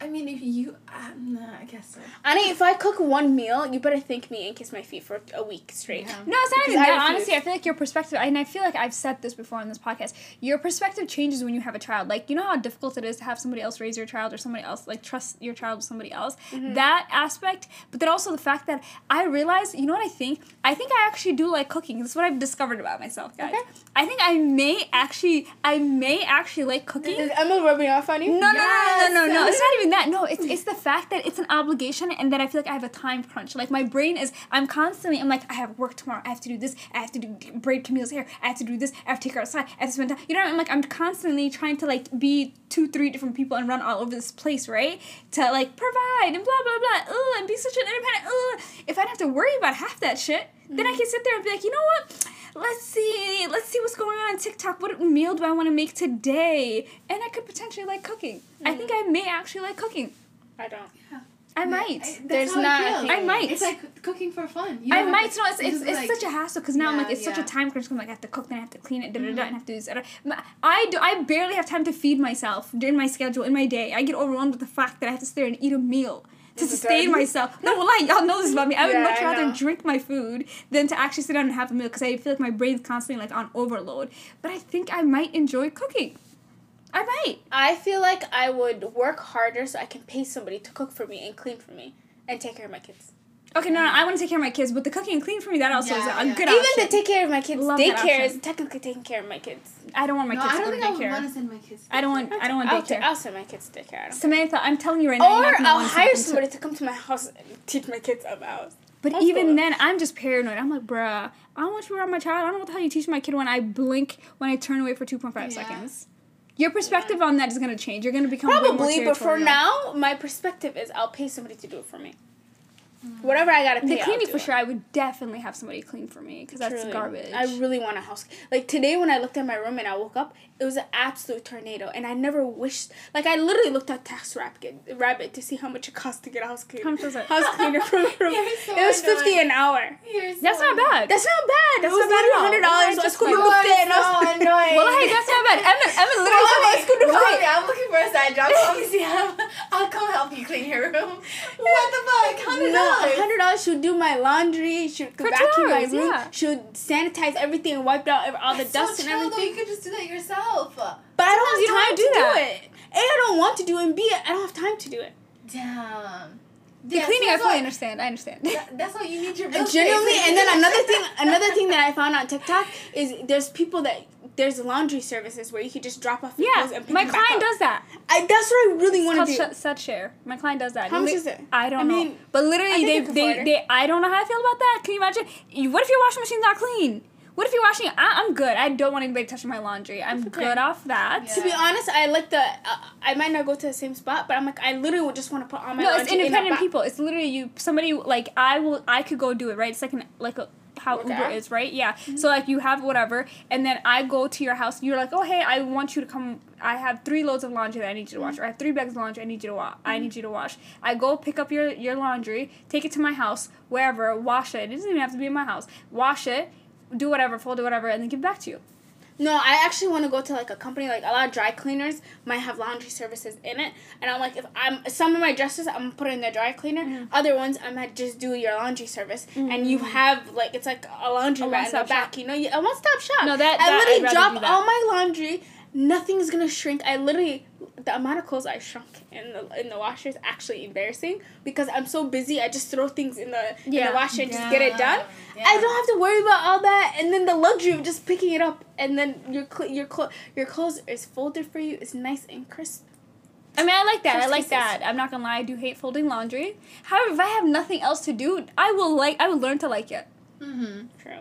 I mean, if you, uh, nah, I guess so. I mean, if I cook one meal, you better thank me and kiss my feet for a week straight. Yeah. No, it's not Because even that. refuse. Honestly, I feel like your perspective, and I feel like I've said this before on this podcast. Your perspective changes when you have a child. Like you know how difficult it is to have somebody else raise your child, or somebody else like trust your child with somebody else. Mm-hmm. That aspect, but then also the fact that I realize, you know what I think? I think I actually do like cooking. This is what I've discovered about myself, guys. Okay. I think I may actually, I may actually like cooking. Is Emma rubbing off on you? No, no, no, no, no, no, no. It's not even that. No, it's it's mm. the fact that it's an obligation and that I feel like I have a time crunch. Like my brain is, I'm constantly, I'm like, I have work tomorrow. I have to do this. I have to do braid Camille's hair. I have to do this. I have to take her outside. I have to spend time. You know, I'm like, I'm constantly trying to like be two, three different people and run all over this place, right? To like provide and blah blah blah. Ugh, and be such an independent. Ugh. If I don't have to worry about half that shit, then I mm. can sit there and be like, you know what? Let's see. Let's see what's going on on TikTok. What meal do I want to make today? And I could potentially like cooking. I think mm. I may actually like cooking. I don't. Yeah. I might. I- There's not- feels. I might. It's like cooking for fun. You I don't might. to- No, it's it's, it's like- such a hassle because now I'm like Yeah, it's such a time crunch. I'm like I have to cook, then I have to clean it, da da da, mm-hmm. and I have to do this. da, da. I do. I barely have time to feed myself during my schedule in my day. I get overwhelmed with the fact that I have to sit there and eat a meal. To sustain myself. No, well, like, y'all know this about me. I would Yeah, much rather drink my food than to actually sit down and have a meal because I feel like my brain's constantly like on overload. But I think I might enjoy cooking. I might. I feel like I would work harder so I can pay somebody to cook for me and clean for me and take care of my kids. Okay, no, no, I want to take care of my kids, but the cooking and clean for me that also is a yeah. good Even option. Even to take care of my kids, Love daycare is technically taking care of my kids. I don't want my No, kids I don't to think I would want to send my kids. to I don't want. daycare. I don't want I'll, daycare. I'll send my kids to daycare. Samantha, I'm telling you right now. Or I'll hire something to- somebody to come to my house and teach my kids about. But Homeschool even them. then, I'm just paranoid. I'm like, bruh, I don't want you around my child. I don't know what the hell you teach my kid when I blink, when I turn away for 2.5 Yeah. seconds. Your perspective on that is going to change. You're going to become way more Probably, but for now, my perspective is I'll pay somebody to do it for me. Mm-hmm. Whatever I gotta pay. The I'll cleaning do for it. sure, I would definitely have somebody clean for me because that's Truly. garbage. I really want a house. Like today, when I looked at my room and I woke up, it was an absolute tornado, and I never wished. Like I literally looked at TaskRabbit, Rabbit to see how much it costs to get a house cleaner. How much was it? House cleaner for my room. You're so it was fifty an hour. So that's not bad. That's not bad. That's it was not bad at literally all. hundred dollars. So I Just scooted like- looked it and I so was annoying. well, hey, that's not bad. Emma, Emma Well, literally. I was gonna Wait. find me. I'm looking for a side job. Obviously, I'm, I'll come help you clean your room. What the fuck? Hundred No, dollars. Hundred dollars. She would do my laundry. She would For vacuum my room. yeah. Sanitize everything and wipe out all the It's dust so and chill, though. You could just do that yourself. But I don't don't have time do to do that. it. A, I don't want to do it, and B, I don't have time to do it. Damn. The Yeah, cleaning, so I fully why- understand. I understand. that- That's why you need your Genuinely, and then another thing, another thing that I found on TikTok is there's people that there's laundry services where you could just drop off your clothes and pick my them back client up. does that. I, that's what I really want to do. sh- set share. My client does that. How much Li- is it? I don't I know. mean, but literally, think they they, they I don't know how I feel about that. Can you imagine? You, what if your washing machine's not clean? What if you're washing? I, I'm good. I don't want anybody touching my laundry. I'm okay. good off that. Yeah. To be honest, I like the. Uh, I might not go to the same spot, but I'm like, I literally would just want to put all my No, it's laundry in independent ba- people. It's literally you. Somebody like I will. I could go do it. Right. It's like an like a how Work Uber is, right? Yeah. Mm-hmm. So like you have whatever, and then I go to your house. You're like, oh hey, I want you to come. I have three loads of laundry that I need you to wash, or I have three bags of laundry I need you to wash. I need mm-hmm. you to wash. I go pick up your your laundry, take it to my house, wherever, wash it. It doesn't even have to be in my house. Wash it, do whatever, fold it, whatever, and then give it back to you. No, I actually want to go to like a company like a lot of dry cleaners might have laundry services in it, and I'm like, if I'm some of my dresses, I'm gonna put in the dry cleaner. Mm-hmm. Other ones, I might just do your laundry service, and you have like it's like a laundry A mat in the back. You know, you, a one stop shop. No, that- I that- literally I'd drop all my laundry. Nothing's gonna shrink. I literally the amount of clothes I shrunk in the in the washer is actually embarrassing because I'm so busy. I just throw things in the in the washer and just get it done. Yeah. I don't have to worry about all that, and then the luxury of just picking it up, and then your cl- your clo- your clothes is folded for you. It's nice and crisp. I mean, I like that. I like pieces. that. I'm not gonna lie. I do hate folding laundry. However, if I have nothing else to do, I will like. I will learn to like it. Mm-hmm. True.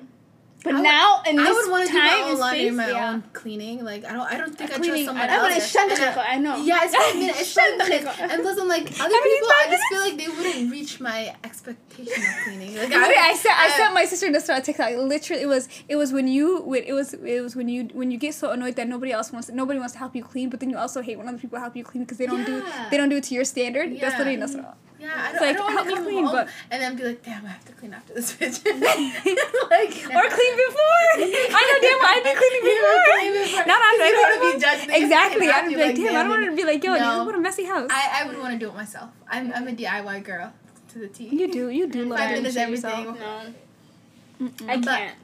But I would- now in this I would want to do my time own laundry, space, my yeah. own cleaning. Like I don't, I don't think I trust someone I else. I- I know. Yeah, it's I mean, it's Shantakako. And plus, I'm like other people. I just feel like they wouldn't reach my expectation of cleaning. Like Literally, I sent I I- sent my sister this on TikTok. Literally, it was it was when you when it was it was when you when you get so annoyed that nobody else wants nobody wants to help you clean, but then you also hate when other people help you clean because they don't do they don't do it to your standard. That's Yeah. literally Nasra. Yeah, I don't, like, I don't help want me to come clean, home but- and then be like, damn, I have to clean after this bitch. like, Or clean before. I know, damn, I'd be cleaning before. clean before. Not after. You I don't wanna be judged, Exactly. I'd be like, like, damn, I don't want to be like, yo, No. what a messy house. I, I would want to do it myself. I'm, I'm a DIY girl to the T. you do, you do. love Five doing minutes shit everything. yourself. No, I can't.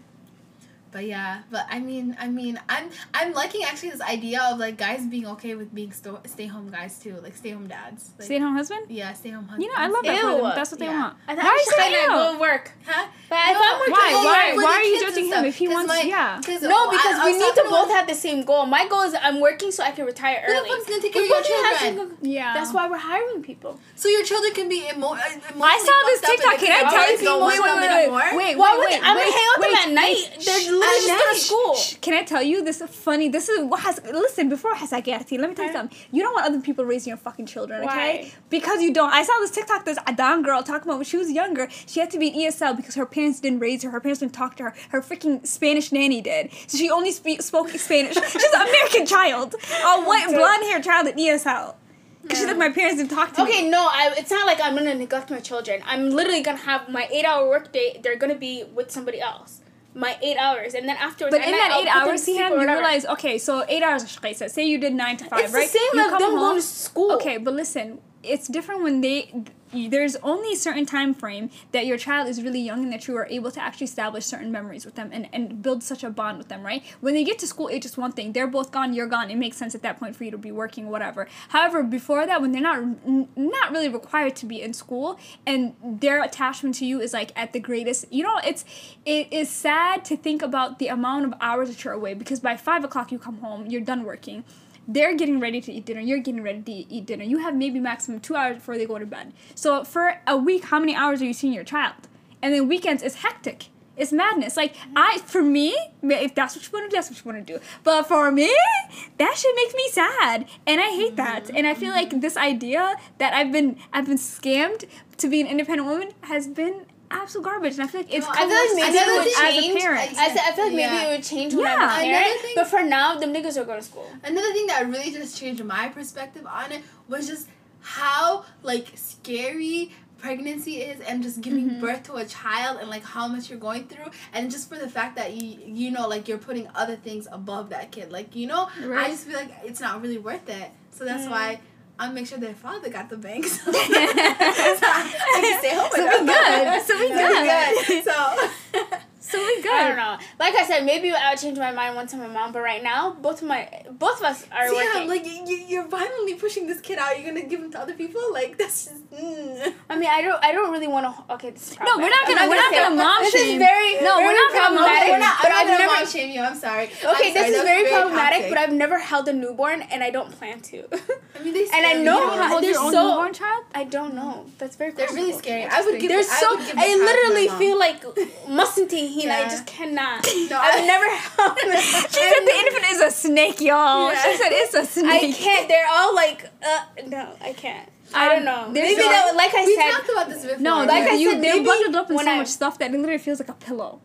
But yeah, but I mean, I mean, I'm I'm liking actually this idea of like guys being okay with being sto- stay home guys too, like stay home dads. Like, Stay at home husband? Yeah, stay home husbands. You know, I love that for Ew. them. That's what they Yeah. want. I Why thought are you saying I no? go to work. Huh? But if I'm working, Why? Why? yeah, Why are you judging him if he 'cause wants- my- yeah. 'cause, No, I- because I we need to both about- have the same goal. My goal is I'm working so I can retire Who the early. fuck's gonna take care of your both has to children? go- Yeah. That's why we're hiring people. So your children can be emo- uh, emotionally I saw this TikTok. Can I tell you? always don't Wait, want wait, them wait, anymore? wait, Why wait, would wait, I'm wait, gonna hang out with them wait, at night? wait, They're shh, literally just going to school. Shh, Can I tell you this is funny? This is what has listen before Hasakiyati. Let me tell you something. You don't want other people raising your fucking children, okay? Why? Because you don't. I saw this TikTok. This Adan girl talking about when she was younger, she had to be in ESL because her parents didn't raise her. Her parents didn't talk to her. Her freaking Spanish nanny did. So she only speak, spoke Spanish. She's an American child, a white blonde haired child at ESL. Because she's like my parents didn't talk to me. Okay, no, I, it's not like I'm gonna neglect my children. I'm literally gonna have my eight hour workday. They're gonna be with somebody else. My eight hours, and then afterwards. But in that I'll eight put them to hours, you realize, okay, so eight hours. Say you did nine to five, it's right? the same you as come them home- going to school. Okay, but listen, it's different when they. There's only a certain time frame that your child is really young and that you are able to actually establish certain memories with them and, and build such a bond with them, right? When they get to school age is one thing. They're both gone, you're gone. It makes sense at that point for you to be working, whatever. However, before that, when they're not not really required to be in school and their attachment to you is like at the greatest, you know, it's it is sad to think about the amount of hours that you're away because by five o'clock you come home, you're done working they're getting ready to eat dinner you're getting ready to eat dinner. You have maybe maximum two hours before they go to bed. So for a week how many hours are you seeing your child? And then weekends is hectic. It's madness. Like i for me if that's what you want to do that's what you want to do. But for me that shit makes me sad. And i hate that. And i feel like this idea that i've been i've been scammed to be an independent woman has been absolute garbage and i feel like it's No, I come feel like with maybe it a- would as a parent I, said, I feel like maybe Yeah. it would change when Yeah. I'm a Another parent. thing- But for now, them niggas are going to school. Another thing that really just changed my perspective on it was just how like scary pregnancy is and just giving Mm-hmm. birth to a child and like how much you're going through and just for the fact that you you know like you're putting other things above that kid like you know right. I Right. just feel like it's not really worth it so that's Mm. why I'll make sure their father got the bank so I can stay home So we them. good. So we good. so so we good. I don't know. Like I said, maybe I'll change my mind once I'm a mom. But right now, both of my both of us are. So yeah, like you, are violently pushing this kid out. You're gonna give him to other people. Like that's just. Mm. I mean, I don't. I don't really want to. Okay, this is no, we're not gonna. We're not gonna, mom this shame. This is very. No, we're not gonna but I've never mom shame you. I'm sorry. Okay, I'm sorry, this is very, very problematic. Toxic. But I've never held a newborn, and I don't plan to. I mean, they. and I know how they're so. Newborn child? I don't know. That's very. They're really scary. I would give. They're so. I literally feel like mustn't he yeah. I just cannot. No, I've never. she said the infant is a snake, y'all. Yeah. She said it's a snake. I can't. They're all like, uh, no, I can't. Um, I don't um, know. Maybe so, that, like I we said, we talked about this before. No, like yeah. I you, said, they're bundled up in so I, much stuff that it literally feels like a pillow.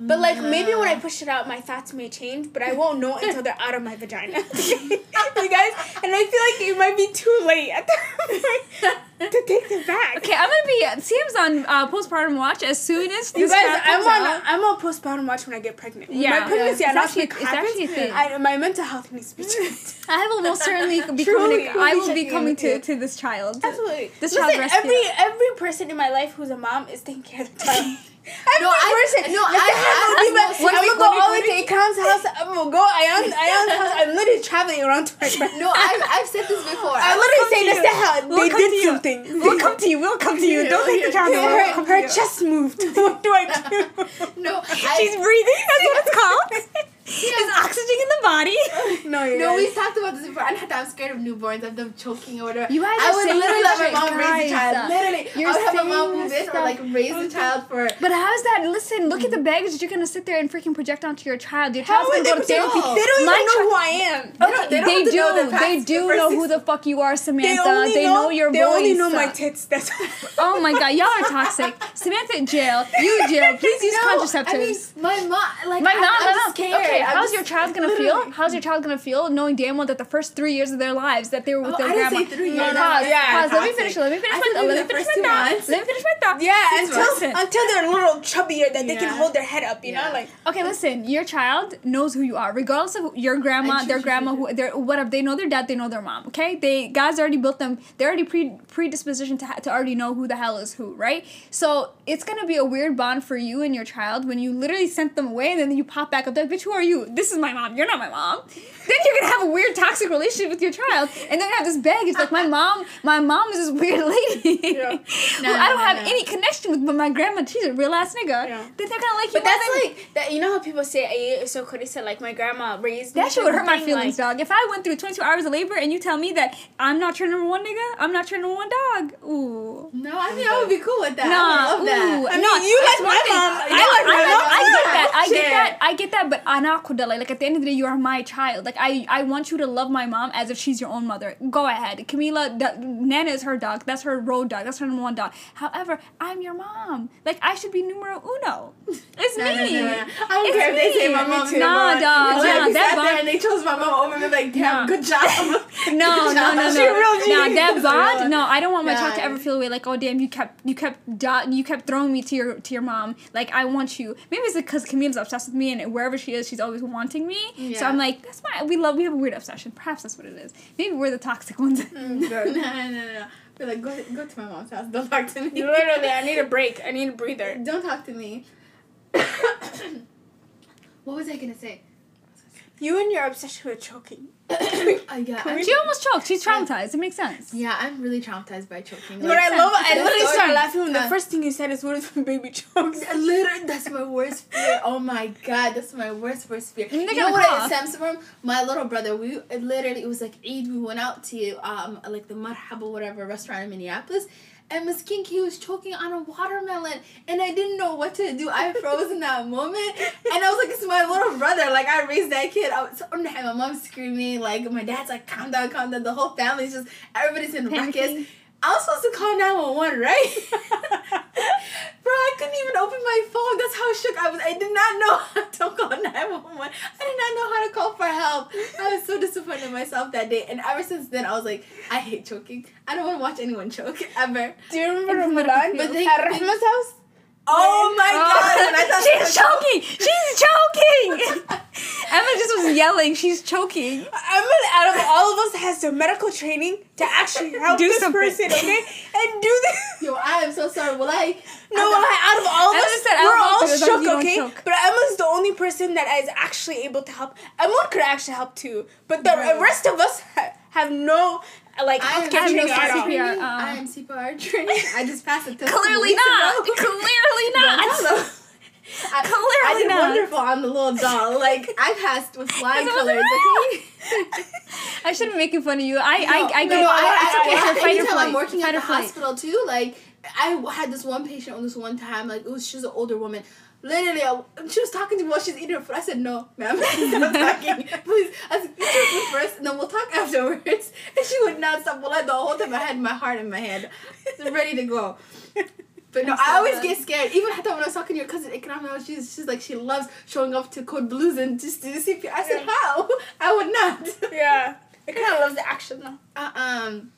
But like maybe when I mm. push it out, my thoughts may change, but I won't know until they're out of my vagina. you guys, and I feel like it might be too late at that point to take them back. Okay, I'm gonna be Sam's on uh, postpartum watch as soon as You this guys, I'm on out. I'm on postpartum watch when I get pregnant. Yeah. my pregnancy Yeah. It's announcement actually- it's happens, actually a thing. I, my mental health needs to be checked. I will most certainly be Truly, coming. I will be coming to, to this child. Absolutely. This Listen, child rescue. every every person in my life who's a mom is taking care of the child. Every No, I- person. no, Listen, I- I'm I- gonna I- leave one it- I'm gonna go all the way to week- Ikram's house. I'm gonna go Ayan Ayan's house. I'm literally traveling around to my friend. No, I've, I've said this before. I I literally say this to her. They did you. We'll come to you. We'll come to you. Don't take the child away. We'll come to Her you. chest moved. what do I do? no, She's breathing. That's what it's called. There's oxygen in the body. no, you no, guys. we've talked about this before. I'm, I'm scared of newborns, of them choking or whatever. You guys I are would literally let my shit, mom raise guys. the child. Literally, You're I would have my saying mom move this it or like stuff. raise the child for. But how's that? Listen, look at the mm. baggage that you're gonna sit there and freaking project onto your child. Your How child's would gonna go to project? therapy. They don't My know who I am. Okay, they they, don't have to do. know they do know who the fuck you are, They Samantha. only They know, your They voice. They only know my tits. That's all. Oh my god, y'all are toxic. Samantha jail. You jail. Please use contraceptives. My mom, like, My mom, I'm my mom. scared. I'm how's just- your child gonna feel? How's your child gonna feel knowing damn well that the first three years of their lives that they were with Oh, their I didn't grandma? say three No, years. Pause. Yeah, pause. Let me finish. Let me finish my. Let me finish my two thought. Let me finish my thought. Yeah, until until they're a little chubbier that they can hold their head up. You know, like Okay, listen. Your child knows who you are, regardless of your grandma, And their grandma, who, their whatever. They know their dad. They know their mom. Okay, they God's already built them. They're already pre predispositioned to ha- to already know who the hell is who, right? So it's gonna be a weird bond for you and your child when you literally sent them away and then you pop back up. Like, bitch, who are you? This is my mom. You're not my mom. Then you're gonna have a weird toxic relationship with your child, and then have this baggage. Like my mom, my mom is this weird lady Yeah. who No, I don't no, have no. any connection with, but my grandma, she's a real ass nigga. Yeah. Then they're gonna like you. But that's than- like that. You know how people say, "Eh, "So Cody said like my grandma raised me." That shit would hurt my type of thing, feelings, like- dog. If I went through 22 hours of labor and you tell me that I'm not your number one nigga, I'm not your number one dog. Ooh. No, I mean, I would be cool with that. I would love that. ooh, I mean, no, you it's like my mom. I, I like my I, mom. I get that. I get Shit. that. I get that. But anakudala, like at the end of the day, you are my child. Like I, I want you to love my mom as if she's your own mother. Go ahead, Camila. Da, Nana is her dog. That's her road dog. That's her number one dog. However, I'm your mom. Like I should be numero uno. It's No, me. no, no, no. I don't It's care if they say my mom too. Nah, dog. Like, Nah, we that bond- and they chose my mom over me. Like, damn, Nah. good job. No, Good no, job. no, no. real Now that bond, no, I don't want my child to ever feel away like, oh damn, you kept, you kept, you kept throwing me to your, to your mom. Like I want you. Maybe it's because Camille's obsessed with me, and wherever she is, she's always wanting me. So I'm like, that's fine. We love, we have a weird obsession. Perhaps that's what it is. Maybe we're the toxic ones. Mm, no, no, no, no. Be like, go, go to my mom's house. Don't talk to me. Literally, I need a break. I need a breather. Don't talk to me. what was I gonna say? You and your obsession with choking. I got. I'm- she almost choked. She's traumatized. It makes sense. yeah, I'm really traumatized by choking. But I love. I literally the started laughing when the uh, first thing you said is, "What if my baby chokes?" Literally, that's my worst fear. Oh my god, that's my worst worst fear. You know gonna what cough. it stems from? My little brother. We literally it was like Eid. We went out to um like the Marhaba whatever restaurant in Minneapolis. And Miss Kinky was choking on a watermelon, and I didn't know what to do. I froze in that moment, and I was like, "It's my little brother." Like I raised that kid. I was, my mom's screaming, like my dad's like, "Calm down, calm down." The whole family's just everybody's in ruckus. I was supposed to call 911, right? Bro, I couldn't even open my phone. That's how shook I was. I did not know how to call 911. I did not know how to call for help. I was so disappointed in myself that day. And ever since then, I was like, I hate choking. I don't want to watch anyone choke, ever. Do you remember Ramadan But they- at Rahma's house? Oh my god. When I thought she's choking. She's choking. Emma just was yelling. She's choking. Emma, out of all of us, has the medical training to actually help Do this something. person, okay, and do this. Yo, I am so sorry. Will I? No, like, out of all of Emma us, said, we're all shook, you don't okay? choke. But Emma's the only person that is actually able to help. Emma could actually help too, but the Right. rest of us ha- have no like I am I'm no training at all. CPR. CPR. uh. I am CPR trained. I just passed the test. Clearly not. ago. Clearly Don't not. Tell. I, I Clearly did not. wonderful on the little doll. Like I passed with flying colors. Okay. I shouldn't be making fun of you. I, I, I no, get no, I, it's I, okay. I, Sure, fight or anytime flight. I'm working Fight at the flight. hospital too, like I had this one patient on this one time, like it was she was an older woman. Literally, I, she was talking to me while she's eating her food. I said, "No, ma'am, stop talking, please." I said, "Eat your food first, and then we'll talk afterwards." And she would not stop. Well, the whole time I had my heart in my hand, ready to go. But But no, I'm so I always get scared. Even Hatta when I was talking to your cousin Ikram, she's she's like she loves showing up to Code Blues and just to do CPR. I said how? I would not. Yeah. I kind of love the action though. Uh, um,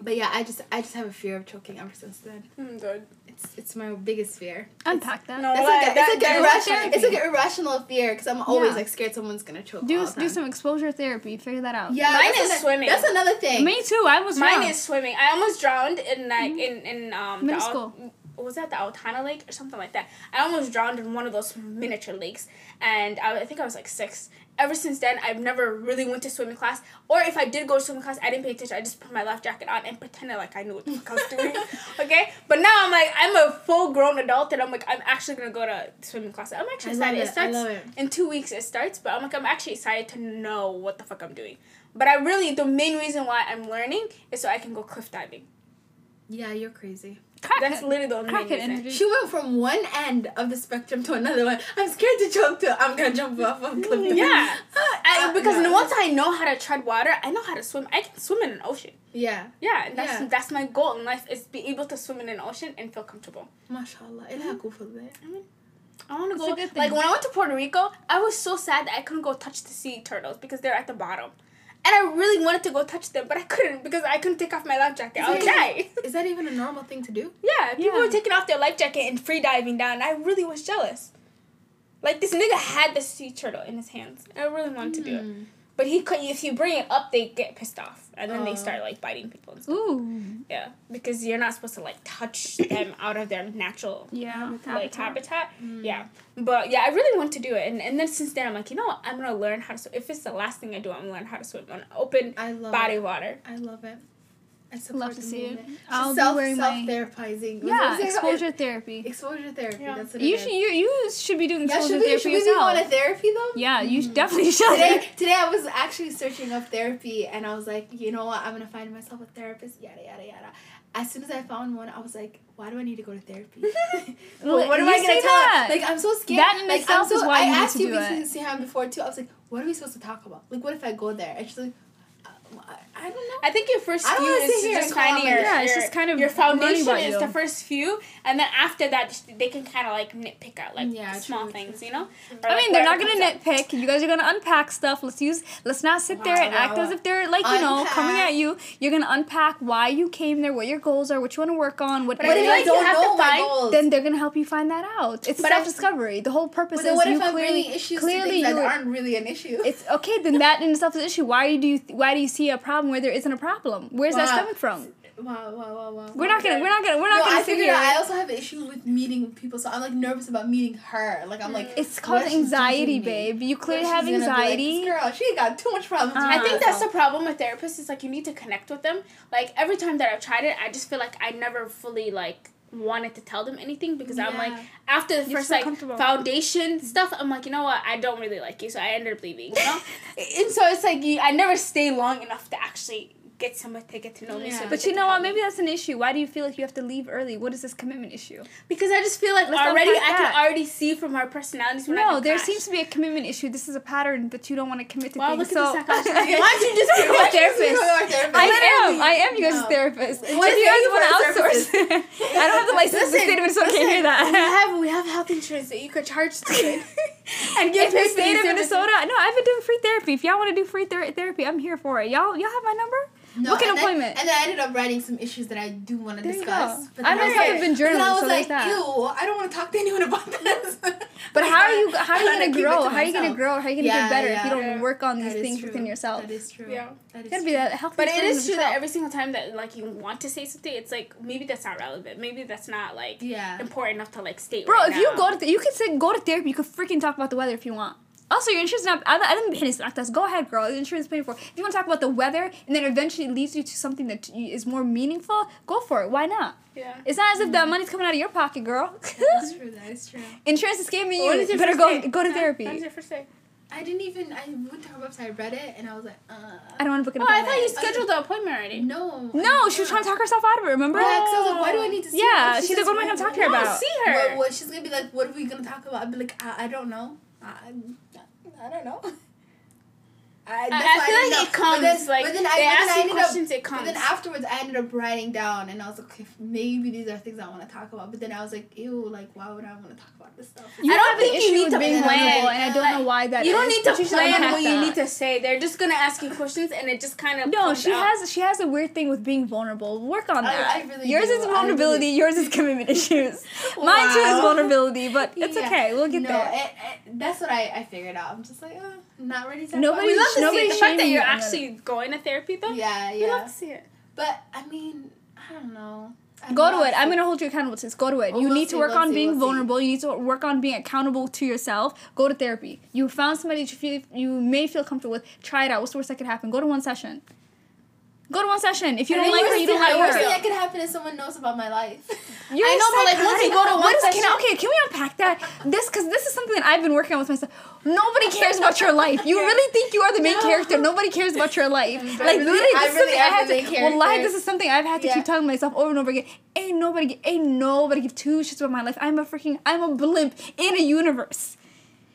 but yeah, I just I just have a fear of choking ever since then. Mm, good. It's it's my biggest fear. Unpack that. No, It's like, like, a, that- it's like an irrational. It's like an irrational fear because I'm always Yeah. like scared someone's gonna choke. Do all the do some exposure therapy. Figure that out. Yeah, Mine that's is ano- swimming. That's another thing. Me too. I was Mine wrong. is swimming. I almost drowned in like in in um Middle the, school. Was that the Altana Lake or something like that? I almost drowned in one of those miniature lakes, and I, I think I was like six. Ever since then, I've never really went to swimming class, or if I did go to swimming class, I didn't pay attention. I just put my life jacket on and pretended like I knew what the fuck I was doing. okay, but now I'm like I'm a full grown adult, and I'm like I'm actually gonna go to swimming class. I'm actually excited. it. It starts it. in two weeks. It starts, but I'm like I'm actually excited to know what the fuck I'm doing. But I really the main reason why I'm learning is so I can go cliff diving. Yeah, you're crazy. Crack That's literally the only Crack reason. She went from one end of the spectrum to another one. I'm scared to jump to. I'm gonna jump off of cliff. Yeah, I, uh, because no. once I know how to tread water, I know how to swim. I can swim in an ocean. Yeah. Yeah, that's yeah. that's my goal in life is be able to swim in an ocean and feel comfortable. MashaAllah. Mm-hmm. I want to go. Like when I went to Puerto Rico, I was so sad that I couldn't go touch the sea turtles because they're at the bottom. And I really wanted to go touch them, but I couldn't because I couldn't take off my life jacket. I would die. Is that even a normal thing to do? Yeah, people Yeah. were taking off their life jacket and free diving down. I really was jealous. Like this nigga had the sea turtle in his hands. I really wanted to do it, Hmm. but he could. If you bring it up, they get pissed off, and then Oh. they start like biting people and stuff. Ooh. Yeah, because you're not supposed to like touch them out of their natural Yeah. Um, like habitat. Mm. Yeah, but yeah, I really want to do it, and and then since then I'm like, you know what, I'm gonna learn how to swim. If it's the last thing I do, I'm gonna learn how to swim on open I love body it. water. I love it. I support Love to the see it. I'll be self wearing self my therapizing. yeah exposure therapy. Exposure therapy. Yeah. That's what it You is. should you, you should be doing Yeah, exposure should we, therapy should we be yourself. going to therapy though? yeah, you should definitely should. Today, today I was actually searching up therapy and I was like, you know what, I'm gonna find myself a therapist, yada yada yada. As soon as I found one, I was like, why do I need to go to therapy? Well, what am you I gonna tell that. her? Like I'm so scared. That in like, itself so, is why I you need asked to you do because it. you see him before too. I was like, what are we supposed to talk about? Like, what if I go there? And she's like, uh, I, I don't know. I think your first few wanna is just and call finding your, Yeah, it's just kind of your foundation about is you. the first few, and then after that just- they can kind of like nitpick out like Yeah, small true, things, true, you know. Mm-hmm. Or, I like, mean, they're not gonna comes up. nitpick. You guys are gonna unpack stuff. Let's use. Let's not sit there Wow, and act wow, as if they're like you know coming at you. You're gonna unpack why you came there, what your goals are, what you want to work on, what. But I What feel if like I you don't have to know my find- goals? then they're gonna help you find that out. It's self discovery. The whole purpose But then is what you if I'm clearly bringing issues clearly things you that aren't really an issue? It's okay. Then that in itself is an issue. Why do you why do you see a problem where there isn't a problem? Where's that Wow. stemming from? wow, wow, wow, wow. We're not gonna we're not gonna we're No, not gonna I sit figured out. I also have an issue with meeting people, so I'm like nervous about meeting her. Like I'm like, It's called anxiety, babe. You clearly if have she's like, anxiety. girl, she got too much problems. Uh, I think that's the problem with therapists is like you need to connect with them. Like every time that I've tried it, I just feel like I never fully like wanted to tell them anything because I'm like after the You're first so like foundation stuff, I'm like you know what? I don't really like you, so I ended up leaving. You know, and so it's like you, I never stay long enough to actually get someone to get to know me. Yeah. So But you know what? Maybe that's an issue. Why do you feel like you have to leave early? What is this commitment issue? because I just feel like Let's already I that. can already see from our personalities. we're No, gonna there clash. seems to be a commitment issue. This is a pattern that you don't want to commit to Wow, things. look at so the psychologist. Why don't you just Why become a don't you just therapist? therapist? I am. I am you guys' No. therapist. What What is do you guys want to outsource? I don't have the license. the state of Minnesota can't hear that. we that. have we have health insurance that you could charge to it and In get the paid for state these of services. Minnesota, no, I've been doing free therapy. If y'all want to do free ther- therapy, I'm here for it. Y'all, y'all have my number. No, Book an and then- appointment. and then I ended up writing some issues that I do want to There you discuss. go. But I then was myself have been but then journaling, I was so like, there's that. ew, I don't want to talk to anyone about this. But how are you? How are you gonna grow? How are you gonna grow? How are you gonna Yeah, get better if you don't Yeah. work on these things true. within yourself? That is true. Yeah. That is gotta be true. that healthy. But it version is of true that every single time that like you want to say something, it's like maybe that's not relevant. Maybe that's not like Yeah. important enough to like state. Bro, right if you go to th- you could say go to therapy. You could freaking talk about the weather if you want. Also, your insurance not. I, I didn't pay this. That's go ahead, girl. The insurance is paying for. it. If you want to talk about the weather and then eventually it leads you to something that is more meaningful, go for it. Why not? yeah. It's not as if that mm-hmm. money's coming out of your pocket, girl. That's true. That is true. insurance is scamming you. your You better go day? go to Huh? therapy. Your first day? I didn't even. I went to her website, I read it, and I was like, uh. I don't want to book an appointment. Oh, I thought you scheduled the appointment already. No. No, she was trying to talk herself out of it. Remember? Yeah, 'cause I was like, why do I need to see Yeah, her? Yeah, she's says, like, what am I gonna talk to her why- No, about? see her. What, what she's gonna be like? What are we gonna talk about? I'd be like, I, I don't know. I, I don't know. I, I, I feel didn't like it comes But then, like but then they I, but then ask I you ended questions. up, it comes. But then afterwards, I ended up writing down, and I was like, okay, maybe these are things I want to talk about. But then I was like, ew, like why would I want to talk about this stuff? You I don't have think an you need to being plan. vulnerable, and I don't know why that you don't is, need but to you should plan unpack what you need to say. They're just gonna ask you questions, and it just kind of No, comes she out. has she has a weird thing with being vulnerable. Work on that. I really yours do. is vulnerability. really- Yours is commitment issues. Mine too is vulnerability, but it's Yeah. okay. We'll get no, there. It, it, that's what I, I figured out. I'm just like, uh, not ready to. talk Nobody- about We it. love to see it. The fact that you're you on actually going to therapy though. Yeah, yeah. We love yeah. to see it. But I mean, I don't know. I'm Go to it. I'm gonna hold you accountable to this. Go to it. Well, you we'll need to work we'll on see, being we'll see. vulnerable. You need to work on being accountable to yourself. Go to therapy. You found somebody that you feel you may feel comfortable with. Try it out. What's the worst that could happen? Go to one session. Go to one session. If you And don't like her, you don't thing- like the worst thing that could happen is someone knows about my life. You're I know, but, like, once you go to psychotic. one What is- can I- session- okay, can we unpack that? This because this is something that I've been working on with myself. Nobody cares about your life. You really think you are the main No. character. Nobody cares about your life. I like really- literally, I this is really something I the to. main Well, like character. this is something I've had to Yeah. keep telling myself over and over again. Ain't nobody, ain't nobody give two shits about my life. I'm a freaking, I'm a blimp in a universe.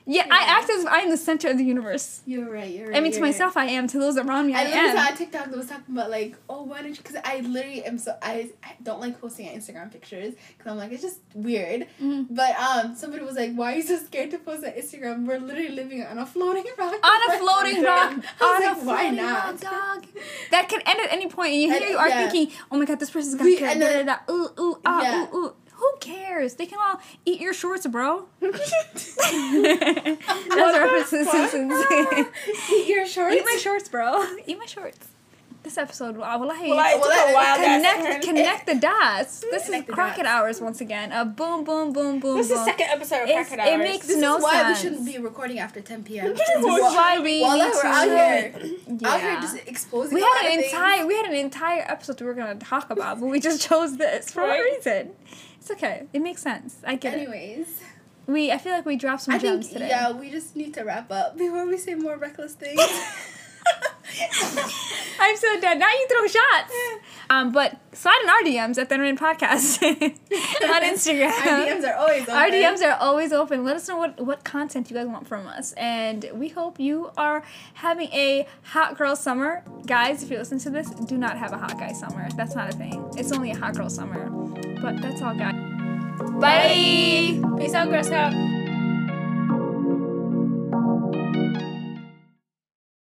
Yeah, I act as if I'm the center of the universe. You're right. You're right. I mean, to right. myself, I am. To those around me, I, am. I literally am. saw a TikTok that was talking about like, oh, why don't you? Because I literally am so I, I don't like posting on Instagram pictures because I'm like it's just weird. Mhm. But um, somebody was like, why are you so scared to post on Instagram? We're literally living on a floating rock. on a floating rock. I was on like, a why floating not? rock, dog. That can end at any point, and you here And- you are yeah. thinking, "Oh my god, this person's gonna We- care." and Da, then- da, da, ooh, ooh, ah, Yeah. ooh, ooh. Who cares? They can all eat your shorts, bro. That's a reference to Simpsons. Eat your shorts. eat my shorts, bro. Eat my shorts. This episode, uh, wow, wallahi, Well, I Well, took that- a while, guys. connect, connect the dots. This is Connect the Crockett. Hours once again. A boom, boom, boom, boom. This is the second episode of It's- Cracked it makes This no is why sense. we shouldn't be recording after 10 p.m. This is why we While need we're to. out here, Yeah. out here just exposing. We had an entire we had an entire episode we were gonna talk about, but we just chose this for Right. a reason. It's okay. It makes sense. I get it. Anyways, We I feel like we dropped some I gems think today. yeah, we just need to wrap up before we say more reckless things. I'm so dead. Now you throw shots. Um, but slide in our DMs at the Rain Podcast on Instagram. Our DMs are always open. Our DMs are always open. Let us know what, what content you guys want from us. And we hope you are having a hot girl summer. Guys, if you listen to this, do not have a hot guy summer. That's not a thing. It's only a hot girl summer. But that's all, guys. Bye. Peace out, Girl Scout.